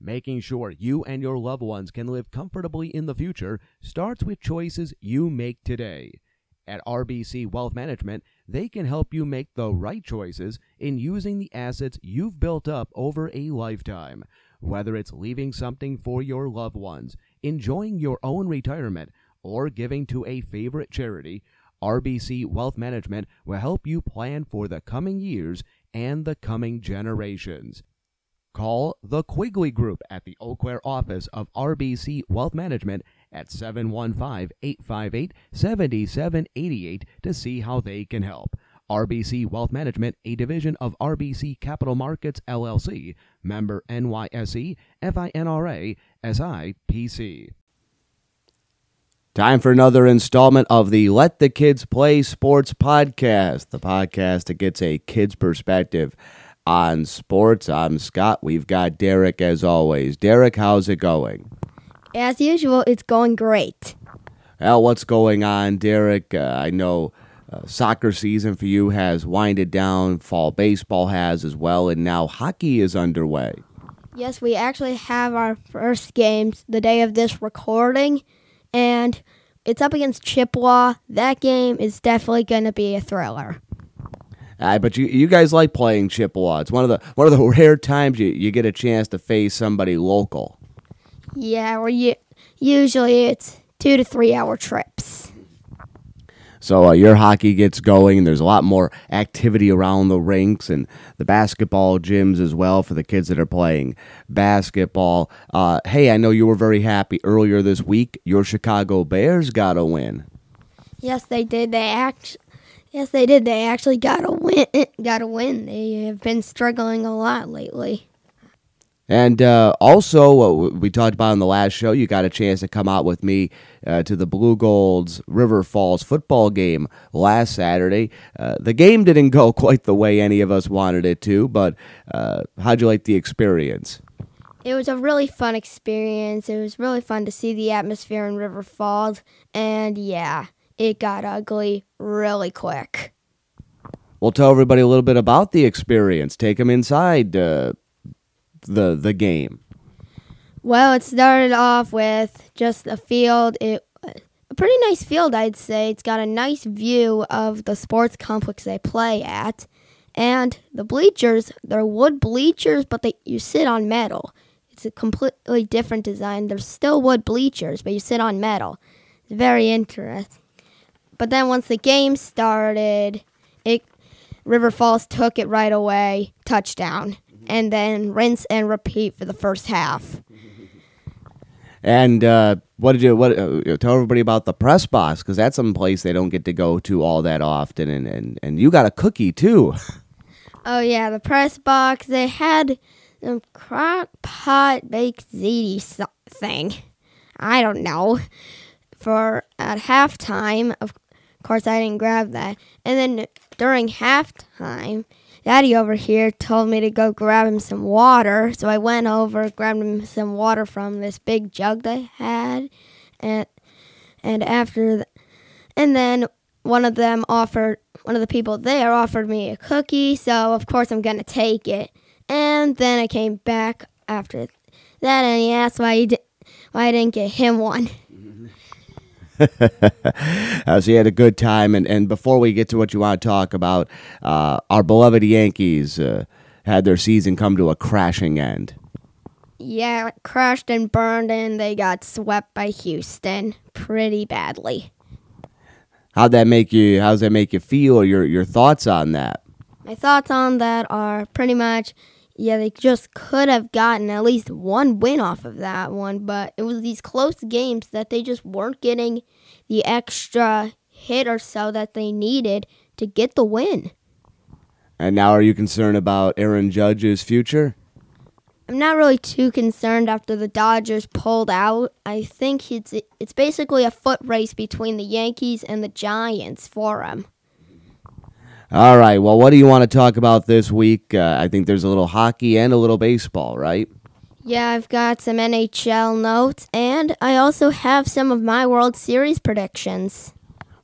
Making sure you and your loved ones can live comfortably in the future starts with choices you make today. At RBC Wealth Management, they can help you make the right choices in using the assets you've built up over a lifetime. Whether it's leaving something for your loved ones, enjoying your own retirement, or giving to a favorite charity, RBC Wealth Management will help you plan for the coming years and the coming generations. Call the Quigley Group at the Eau Claire office of RBC Wealth Management at 715 858 7788 to see how they can help. RBC Wealth Management, a division of RBC Capital Markets LLC, member NYSE, FINRA, SIPC. Time for another installment of the Let the Kids Play Sports podcast, the podcast that gets a kid's perspective on sports. I'm Scott. We've got Derek as always. Derek, how's it going? As usual, it's going great. Well, what's going on, Derek? Uh, I know uh, soccer season for you has winded down, fall baseball has as well, and now hockey is underway. Yes, we actually have our first games the day of this recording, and it's up against Chippewa. That game is definitely going to be a thriller. Uh, but you you guys like playing Chippewa. It's one of the one of the rare times you, you get a chance to face somebody local. Yeah, well, you, usually it's two to three hour trips. So uh, your hockey gets going, and there's a lot more activity around the rinks and the basketball gyms as well for the kids that are playing basketball. Uh, hey, I know you were very happy earlier this week. Your Chicago Bears got a win. Yes, they did. They act. Yes, they did. They actually got a win. Got a win. They have been struggling a lot lately. And uh, also, what we talked about in the last show, you got a chance to come out with me uh, to the Blugolds River Falls football game last Saturday. Uh, the game didn't go quite the way any of us wanted it to, but uh, how'd you like the experience? It was a really fun experience. It was really fun to see the atmosphere in River Falls. And yeah, it got ugly really quick. We'll tell everybody a little bit about the experience. Take them inside uh, the the game? Well, it started off with just a field. It a pretty nice field, I'd say. It's got a nice view of the sports complex they play at, and the bleachers. They're wood bleachers, but they you sit on metal. It's a completely different design. They're still wood bleachers, but you sit on metal. It's very interesting. But then once the game started, it River Falls took it right away, touchdown and then rinse and repeat for the first half. And uh, what did you what uh, tell everybody about the press box because that's some place they don't get to go to all that often, and and, and you got a cookie too. Oh yeah, the press box. They had the crock pot baked ziti thing. I don't know. For at halftime, of course, I didn't grab that, and then during halftime, Daddy over here told me to go grab him some water. So I went over, grabbed him some water from this big jug they had, and and after, the, and then one of them offered, one of the people there offered me a cookie. So of course I'm gonna take it. And then I came back after that, and he asked why he why I didn't get him one. Mm-hmm. Uh, so you had a good time. And, and before we get to what you want to talk about, uh, our beloved Yankees uh, had their season come to a crashing end. Yeah, crashed and burned, and they got swept by Houston pretty badly. How'd that make you? How's that make you feel? Or your your thoughts on that? My thoughts on that are pretty much yeah, they just could have gotten at least one win off of that one, but it was these close games that they just weren't getting the extra hit or so that they needed to get the win. And now, are you concerned about Aaron Judge's future? I'm not really too concerned after the Dodgers pulled out. I think it's it's basically a foot race between the Yankees and the Giants for him. All right. Well, what do you want to talk about this week? Uh, I think there's a little hockey and a little baseball, right? Yeah, I've got some NHL notes, and I also have some of my World Series predictions.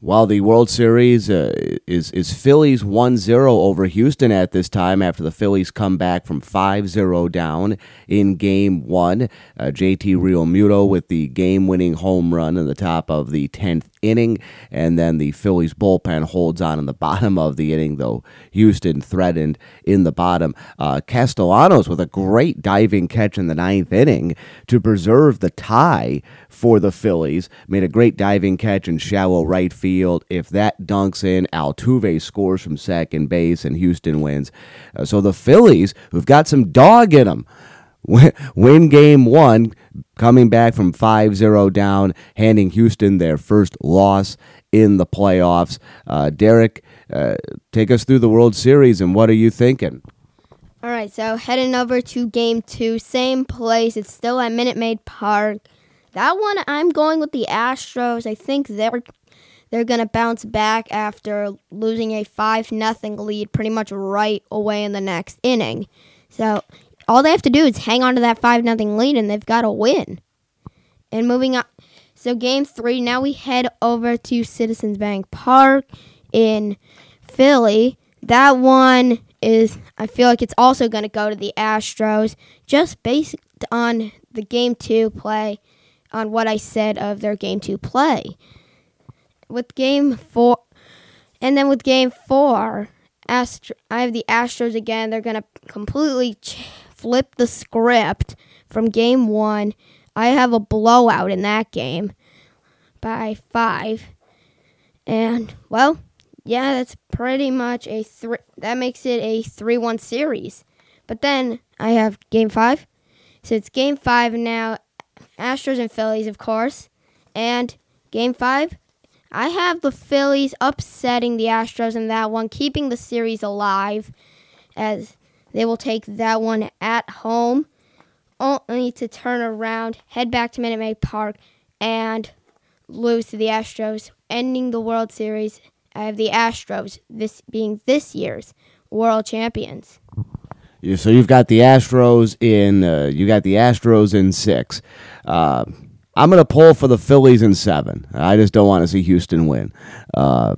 Well, the World Series uh, is is Phillies 1-0 over Houston at this time after the Phillies come back from 5-0 down in game 1. Uh, JT Realmuto with the game-winning home run in the top of the 10th inning and then the Phillies bullpen holds on in the bottom of the inning though Houston threatened in the bottom. Uh, Castellanos with a great diving catch in the ninth inning to preserve the tie for the Phillies. Made a great diving catch in shallow right field. If that dunks in, Altuve scores from second base and Houston wins. Uh, so the Phillies, who've got some dog in them, win game one, coming back from 5 0 down, handing Houston their first loss in the playoffs. Uh, Derek, uh, take us through the World Series and what are you thinking? All right, so heading over to game two, same place. It's still at Minute Maid Park. That one, I'm going with the Astros. I think they're they're to bounce back after losing a 5 nothing lead pretty much right away in the next inning. So all they have to do is hang on to that 5 nothing lead and they've got to win. And moving on. So game 3, now we head over to Citizens Bank Park in Philly. That one is I feel like it's also going to go to the Astros just based on the game 2 play on what I said of their game 2 play with game four, and then with game four, Astro, I have the Astros again. They're gonna completely ch- flip the script from game one. I have a blowout in that game by five, and well, yeah, that's pretty much a three. That makes it a three-one series. But then I have game five, so it's game five now. Astros and Phillies, of course, and game five I have the Phillies upsetting the Astros in that one, keeping the series alive as they will take that one at home, only to turn around, head back to Minute Maid Park, and lose to the Astros, ending the World Series. I have the Astros, this being this year's world champions. So you've got the Astros in uh, you got the Astros in six. Uh, I'm going to pull for the Phillies in seven. I just don't want to see Houston win. Uh,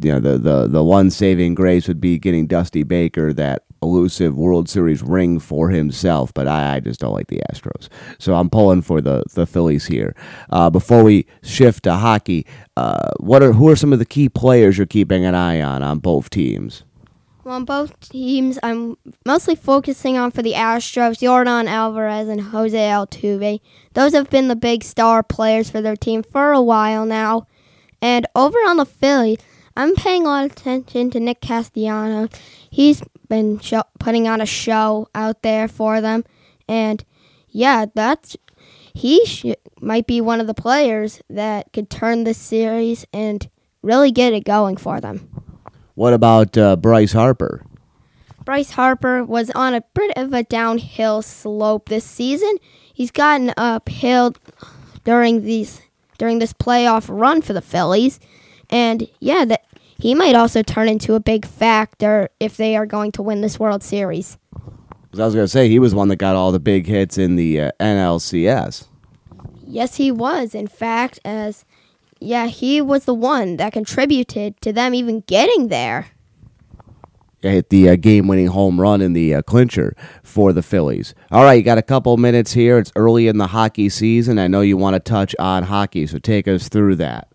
you know, the, the, the one saving grace would be getting Dusty Baker that elusive World Series ring for himself, but I, I just don't like the Astros. So I'm pulling for the, the Phillies here. Uh, before we shift to hockey, uh, what are who are some of the key players you're keeping an eye on on both teams? Well, on both teams, I'm mostly focusing on for the Astros, Yordan Alvarez and Jose Altuve. Those have been the big star players for their team for a while now. And over on the Phillies, I'm paying a lot of attention to Nick Castellanos. He's been show, putting on a show out there for them, and yeah, that's he sh- might be one of the players that could turn this series and really get it going for them. What about uh, Bryce Harper? Bryce Harper was on a bit of a downhill slope this season. He's gotten uphill during these during this playoff run for the Phillies, and yeah, that he might also turn into a big factor if they are going to win this World Series. I was going to say he was one that got all the big hits in the uh, NLCS. Yes, he was. In fact, as yeah, he was the one that contributed to them even getting there. hit the uh, game-winning home run in the uh, clincher for the Phillies. All right, you got a couple minutes here. It's early in the hockey season. I know you want to touch on hockey, so take us through that.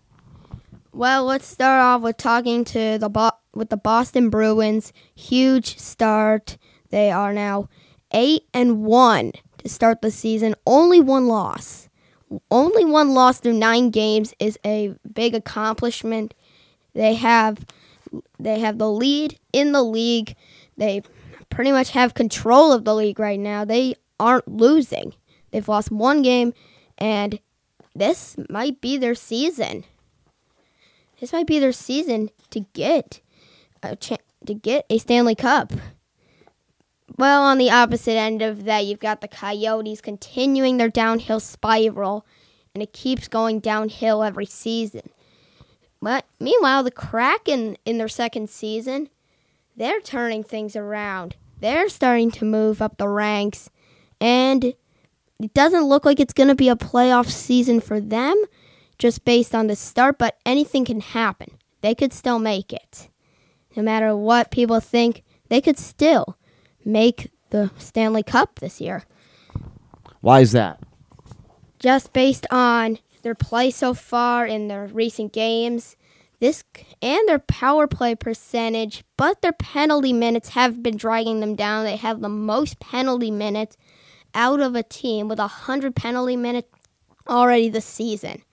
Well, let's start off with talking to the Bo- with the Boston Bruins. Huge start. They are now eight and one to start the season. Only one loss only one loss through nine games is a big accomplishment. They have they have the lead in the league. They pretty much have control of the league right now. They aren't losing. They've lost one game, and this might be their season. This might be their season to get a ch- to get a Stanley Cup. Well, on the opposite end of that, you've got the Coyotes continuing their downhill spiral, and it keeps going downhill every season. But meanwhile, the Kraken in their second season, they're turning things around. They're starting to move up the ranks, and it doesn't look like it's going to be a playoff season for them just based on the start, but anything can happen. They could still make it. No matter what people think, they could still make the Stanley Cup this year. Why is that? Just based on their play so far in their recent games, this and their power play percentage, but their penalty minutes have been dragging them down. They have the most penalty minutes out of a team with 100 penalty minutes already this season.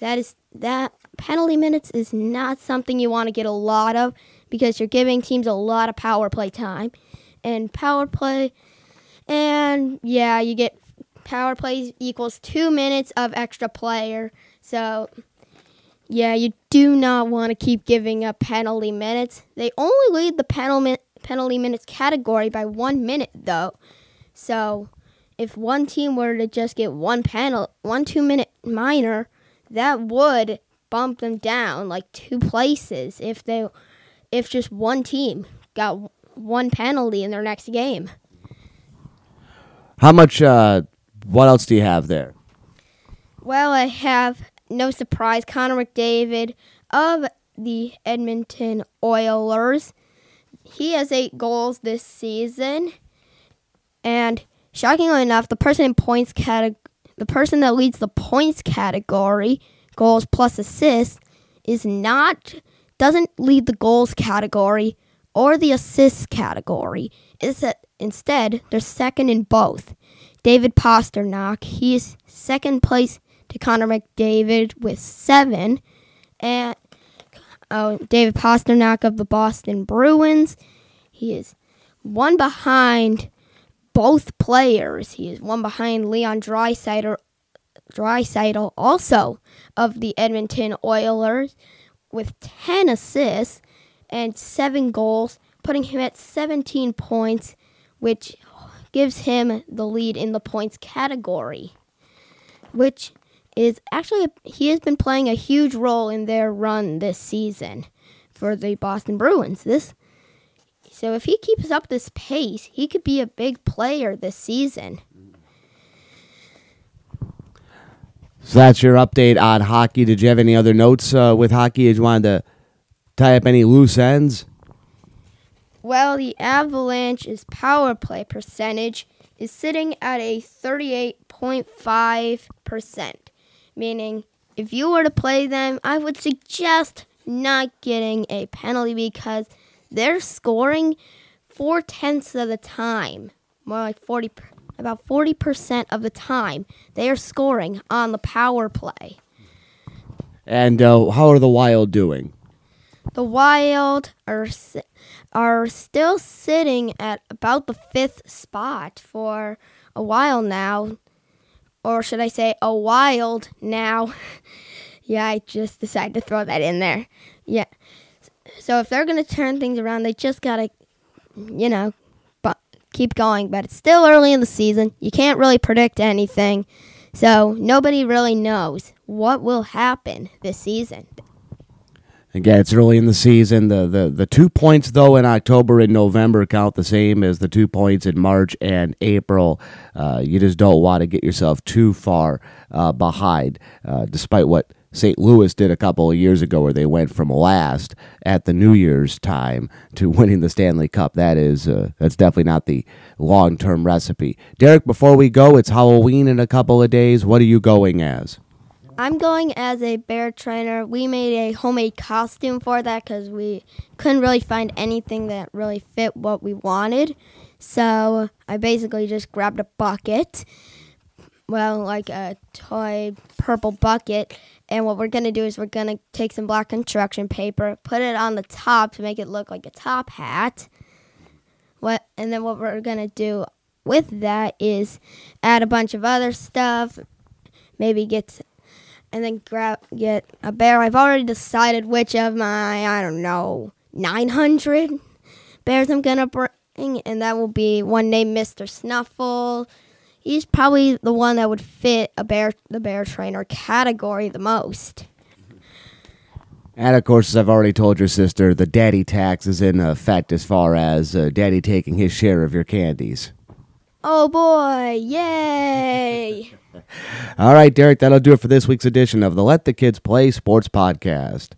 That is that penalty minutes is not something you want to get a lot of because you're giving teams a lot of power play time. And power play and yeah, you get power play equals 2 minutes of extra player. So yeah, you do not want to keep giving up penalty minutes. They only lead the penalty penalty minutes category by 1 minute though. So if one team were to just get one panel, one two minute minor, that would bump them down like two places if they, if just one team got one penalty in their next game. How much? Uh, what else do you have there? Well, I have no surprise Connor McDavid of the Edmonton Oilers. He has eight goals this season, and Shockingly enough, the person in points category, the person that leads the points category, goals plus assists, is not doesn't lead the goals category or the assists category. Is that instead they're second in both. David Pastrnak, he is second place to Connor McDavid with seven, and oh, David Pastrnak of the Boston Bruins, he is one behind both players. He is one behind Leon Draisaitl also of the Edmonton Oilers with 10 assists and 7 goals, putting him at 17 points, which gives him the lead in the points category. Which is actually, he has been playing a huge role in their run this season for the Boston Bruins. This so if he keeps up this pace, he could be a big player this season. So that's your update on hockey. Did you have any other notes uh, with hockey? Did you want to tie up any loose ends? Well, the Avalanche's power play percentage is sitting at a 38.5%, meaning if you were to play them, I would suggest not getting a penalty because – they're scoring four tenths of the time, more like 40, about 40% of the time, they are scoring on the power play. And uh, how are the Wild doing? The Wild are are still sitting at about the fifth spot for a while now, or should I say, a wild now? yeah, I just decided to throw that in there. Yeah, so if they're going to turn things around, they just got to, you know, but keep going. But it's still early in the season. You can't really predict anything. So nobody really knows what will happen this season. Again, it's early in the season. The, the the two points though in October and November count the same as the two points in March and April. Uh, you just don't want to get yourself too far uh, behind, uh, despite what St. Louis did a couple of years ago, where they went from last at the New Year's time to winning the Stanley Cup. That is, uh, that's definitely not the long term recipe. Derek, before we go, it's Halloween in a couple of days. What are you going as? I'm going as a bear trainer. We made a homemade costume for that because we couldn't really find anything that really fit what we wanted. So I basically just grabbed a bucket well, like a toy purple bucket. And what we're going to do is we're going to take some black construction paper, put it on the top to make it look like a top hat. What and then what we're going to do with that is add a bunch of other stuff, maybe get and then grab get a bear. I've already decided which of my I don't know 900 bears I'm going to bring and that will be one named Mr. Snuffle, he's probably the one that would fit a bear the bear trainer category the most. And of course, as I've already told your sister, the daddy tax is in effect as far as uh, daddy taking his share of your candies. Oh boy, yay! All right, Derek, that'll do it for this week's edition of the Let the Kids Play Sports Podcast.